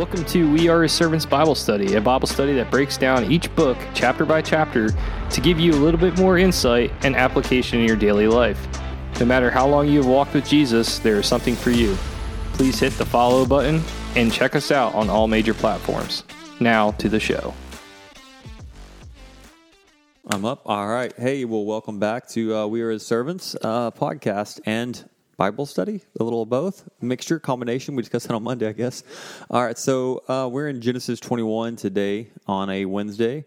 Welcome to We Are His Servants Bible Study, a Bible study that breaks down each book chapter by chapter to give you a little bit more insight and application in your daily life. No matter how long you have walked with Jesus, there is something for you. Please hit the follow button and check us out on all major platforms. Now to the show. I'm up. All right. Hey, well, welcome back to uh, We Are His Servants uh, podcast and Bible study, a little of both, mixture, combination. We discussed that on Monday, I guess. All right, so uh, we're in Genesis 21 today on a Wednesday.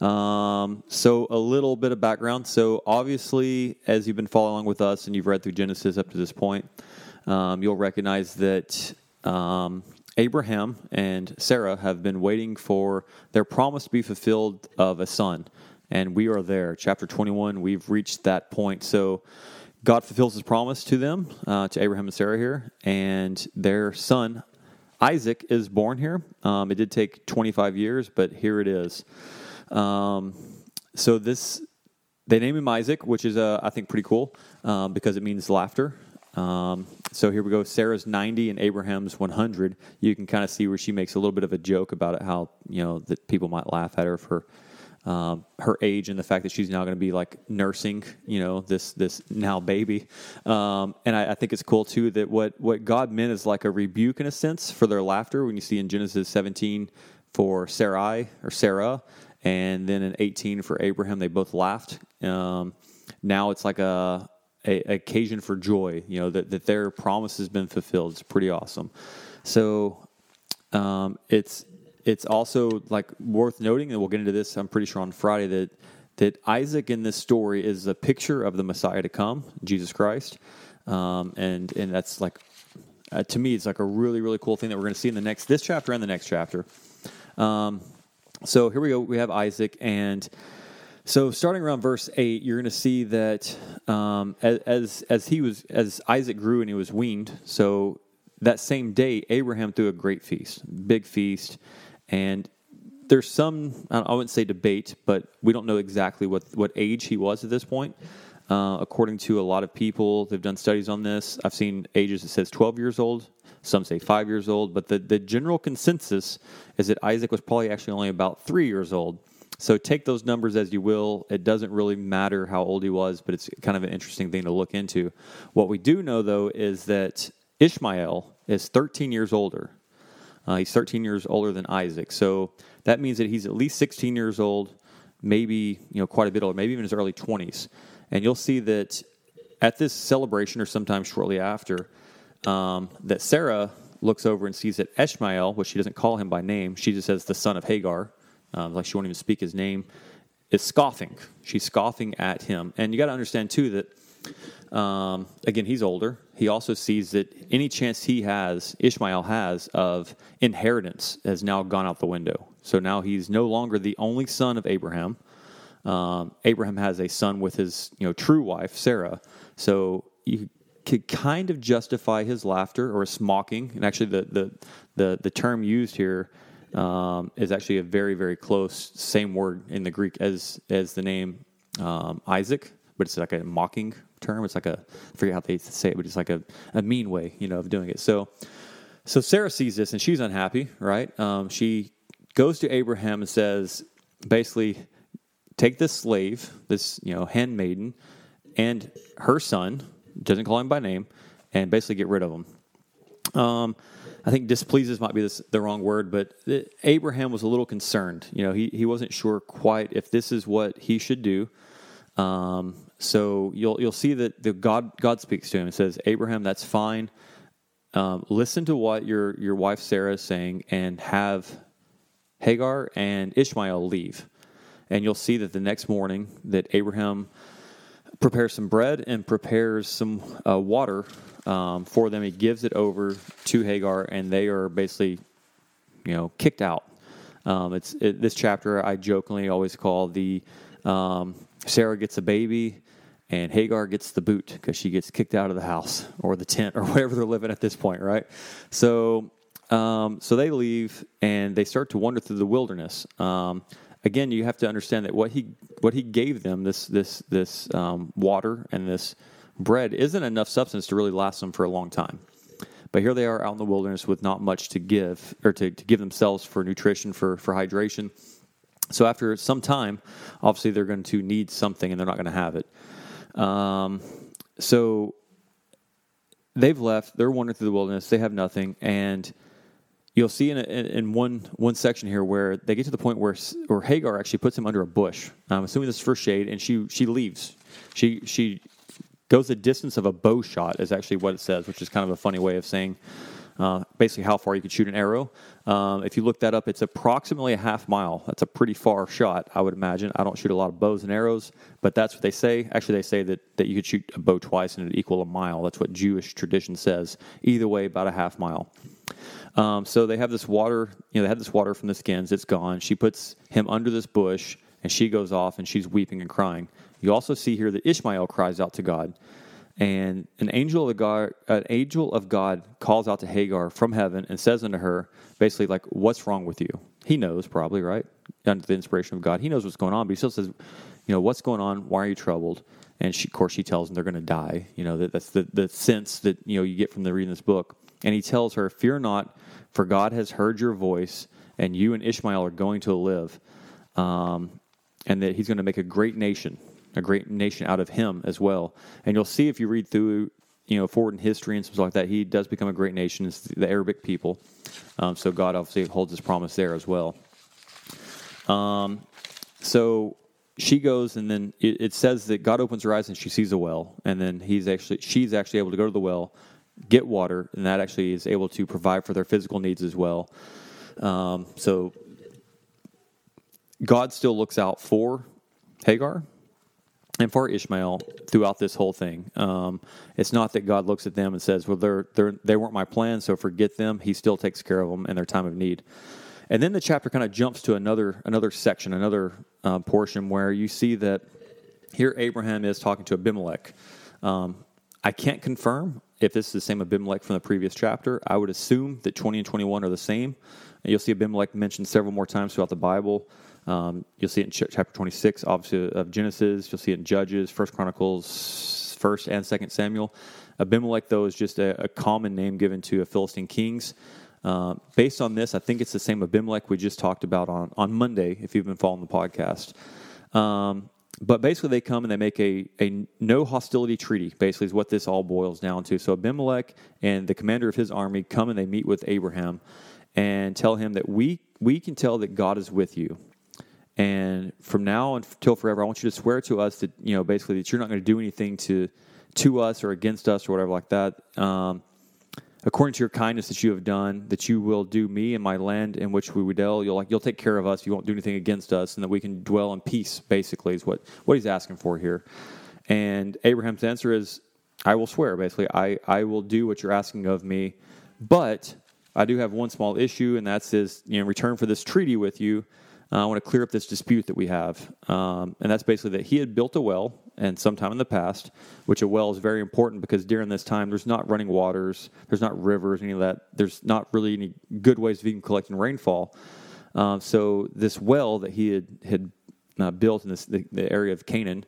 Um, so a little bit of background. So obviously, as you've been following along with us and you've read through Genesis up to this point, um, you'll recognize that um, Abraham and Sarah have been waiting for their promise to be fulfilled of a son. And we are there. Chapter 21, we've reached that point. So God fulfills his promise to them, uh, to Abraham and Sarah here, and their son Isaac is born here. Um, it did take 25 years, but here it is. Um, so this, they name him Isaac, which is uh, I think pretty cool um, because it means laughter. Um, so here we go. Sarah's 90 and Abraham's 100. You can kind of see where she makes a little bit of a joke about it, how you know that people might laugh at her for um, her age and the fact that she's now going to be like nursing, you know, this this now baby. Um, and I, I, think it's cool too that what what God meant is like a rebuke in a sense for their laughter. When you see in Genesis 17 for Sarai or Sarah, and then in 18 for Abraham, they both laughed. Um, now it's like a, a, occasion for joy, you know, that, that their promise has been fulfilled. It's pretty awesome. So um, it's it's also like worth noting, and we'll get into this. I'm pretty sure on Friday that that Isaac in this story is a picture of the Messiah to come, Jesus Christ, um, and and that's like uh, to me, it's like a really really cool thing that we're going to see in the next this chapter and the next chapter. Um, so here we go. We have Isaac, and so starting around verse eight, you're going to see that um, as as he was as Isaac grew and he was weaned. So that same day, Abraham threw a great feast, big feast and there's some, I wouldn't say debate, but we don't know exactly what, what age he was at this point. Uh, according to a lot of people, they've done studies on this. I've seen ages that says 12 years old. Some say five years old. But the, the general consensus is that Isaac was probably actually only about three years old. So take those numbers as you will. It doesn't really matter how old he was, but it's kind of an interesting thing to look into. What we do know, though, is that Ishmael is 13 years older. Uh, he's 13 years older than Isaac, so that means that he's at least 16 years old, maybe you know quite a bit older, maybe even his early 20s. And you'll see that at this celebration, or sometime shortly after, um, that Sarah looks over and sees that Ishmael, which she doesn't call him by name, she just says the son of Hagar, um, like she won't even speak his name, is scoffing. She's scoffing at him, and you got to understand too that um, again, he's older. He also sees that any chance he has, Ishmael has, of inheritance has now gone out the window. So now he's no longer the only son of Abraham. Um, Abraham has a son with his you know true wife Sarah. So you could kind of justify his laughter or his mocking. And actually, the the the, the term used here um, is actually a very very close same word in the Greek as as the name um, Isaac, but it's like a mocking term. It's like a I forget how they say it, but it's like a, a mean way, you know, of doing it. So so Sarah sees this and she's unhappy, right? Um, she goes to Abraham and says, basically, take this slave, this you know handmaiden, and her son, doesn't call him by name, and basically get rid of him. Um, I think displeases might be this, the wrong word, but Abraham was a little concerned. You know, he, he wasn't sure quite if this is what he should do. Um, so you'll you'll see that the God God speaks to him and says, Abraham, that's fine. Um, listen to what your your wife Sarah is saying, and have Hagar and Ishmael leave. And you'll see that the next morning that Abraham prepares some bread and prepares some uh, water um, for them. He gives it over to Hagar, and they are basically, you know, kicked out. Um, it's it, this chapter I jokingly always call the um, Sarah gets a baby, and Hagar gets the boot because she gets kicked out of the house or the tent or wherever they're living at this point, right? So, um, so they leave and they start to wander through the wilderness. Um, again, you have to understand that what he what he gave them this this this um, water and this bread isn't enough substance to really last them for a long time. But here they are out in the wilderness with not much to give or to, to give themselves for nutrition, for, for hydration. So after some time, obviously they're going to need something and they're not going to have it. Um, so they've left. They're wandering through the wilderness. They have nothing, and you'll see in, in one one section here where they get to the point where where Hagar actually puts him under a bush. I'm assuming this is for shade, and she she leaves. She she goes the distance of a bow shot is actually what it says, which is kind of a funny way of saying uh, basically how far you could shoot an arrow. Um, if you look that up, it's approximately a half mile. That's a pretty far shot, I would imagine. I don't shoot a lot of bows and arrows, but that's what they say. Actually, they say that, that you could shoot a bow twice and it equal a mile. That's what Jewish tradition says. Either way, about a half mile. Um, so they have this water, you know, they had this water from the skins. It's gone. She puts him under this bush and she goes off and she's weeping and crying. You also see here that Ishmael cries out to God. And an angel of God, an angel of God calls out to Hagar from heaven and says unto her, basically like, "What's wrong with you?" He knows probably, right? Under the inspiration of God, he knows what's going on, but he still says, "You know, what's going on? Why are you troubled?" And she, of course, she tells him they're going to die. You know, that, that's the the sense that you know you get from the reading this book. And he tells her, "Fear not, for God has heard your voice, and you and Ishmael are going to live, um, and that He's going to make a great nation." A great nation out of him as well. And you'll see if you read through, you know, forward in history and stuff like that, he does become a great nation. It's the Arabic people. Um, so God obviously holds his promise there as well. Um, so she goes, and then it, it, says that God opens her eyes and she sees a well, and then he's actually she's actually able to go to the well, get water, and that actually is able to provide for their physical needs as well. Um, so God still looks out for Hagar, and for Ishmael throughout this whole thing. Um, it's not that God looks at them and says, "Well, they're, they're they weren't my plan, so forget them." He still takes care of them in their time of need. And then the chapter kind of jumps to another another section, another uh, portion where you see that here Abraham is talking to Abimelech. Um, I can't confirm if this is the same Abimelech from the previous chapter. I would assume that 20 and 21 are the same. You'll see Abimelech mentioned several more times throughout the Bible. Um, you'll see it in ch- chapter 26, obviously, of Genesis. You'll see it in Judges, First Chronicles, First and Second Samuel. Abimelech, though, is just a, a common name given to a Philistine kings. Uh, based on this, I think it's the same Abimelech we just talked about on, on Monday, if you've been following the podcast. Um, but basically, they come and they make a, a no hostility treaty, basically, is what this all boils down to. So Abimelech and the commander of his army come and they meet with Abraham and tell him that we, we can tell that God is with you. And from now until forever, I want you to swear to us that you know basically that you're not going to do anything to to us or against us or whatever like that. Um, according to your kindness that you have done, that you will do me and my land in which we would dwell. You'll like you'll take care of us. You won't do anything against us, and that we can dwell in peace. Basically, is what what he's asking for here. And Abraham's answer is, "I will swear." Basically, I I will do what you're asking of me, but I do have one small issue, and that's is you know, in return for this treaty with you. Uh, I want to clear up this dispute that we have. Um, and that's basically that he had built a well and sometime in the past, which a well is very important because during this time there's not running waters, there's not rivers, any of that. There's not really any good ways of even collecting rainfall. Um, so this well that he had had uh, built in this the, the area of Canaan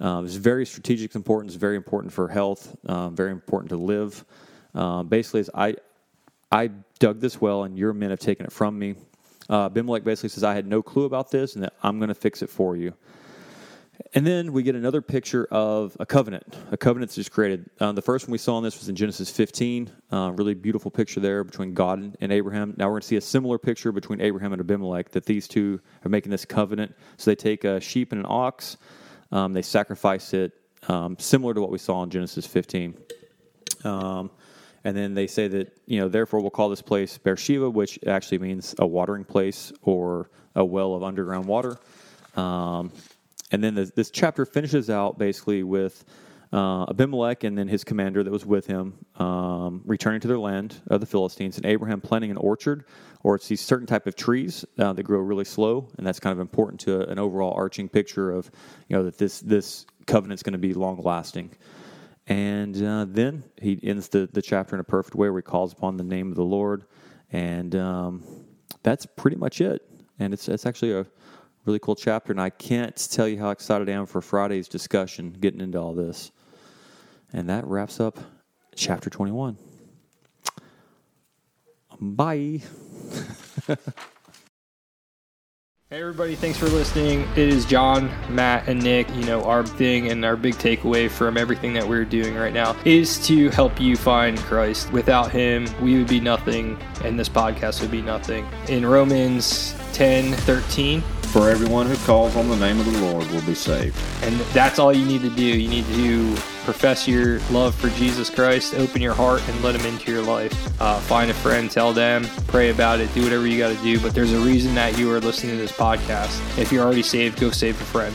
um, is very strategic importance, very important for health, um, very important to live. Uh, basically, I I dug this well and your men have taken it from me. Uh, Abimelech basically says, I had no clue about this and that I'm going to fix it for you. And then we get another picture of a covenant. A covenant that's just created. Uh, the first one we saw in this was in Genesis 15. Uh, really beautiful picture there between God and Abraham. Now we're going to see a similar picture between Abraham and Abimelech that these two are making this covenant. So they take a sheep and an ox, um, they sacrifice it, um, similar to what we saw in Genesis 15. Um, and then they say that, you know, therefore we'll call this place Beersheba, which actually means a watering place or a well of underground water. Um, and then this, this, chapter finishes out basically with uh, Abimelech and then his commander that was with him um, returning to their land of the Philistines, and Abraham planting an orchard, or it's these certain type of trees uh, that grow really slow, and that's kind of important to an overall arching picture of, you know, that this this covenant's going to be long lasting. And uh, then he ends the, the chapter in a perfect way where he calls upon the name of the Lord. And um, that's pretty much it. And it's, it's actually a really cool chapter. And I can't tell you how excited I am for Friday's discussion, getting into all this. And that wraps up chapter 21. Bye. Hey everybody, thanks for listening. It is John, Matt, and Nick. You know, our thing and our big takeaway from everything that we're doing right now is to help you find Christ. Without him, we would be nothing, and this podcast would be nothing. In Romans 10 13, For everyone who calls on the name of the Lord will be saved. and that's all you need to do. You need to profess your love for Jesus Christ, open your heart, and let him into your life. Uh, find a friend, tell them, pray about it, do whatever you got to do. But there's a reason that you are listening to this podcast. If you're already saved, go save a friend.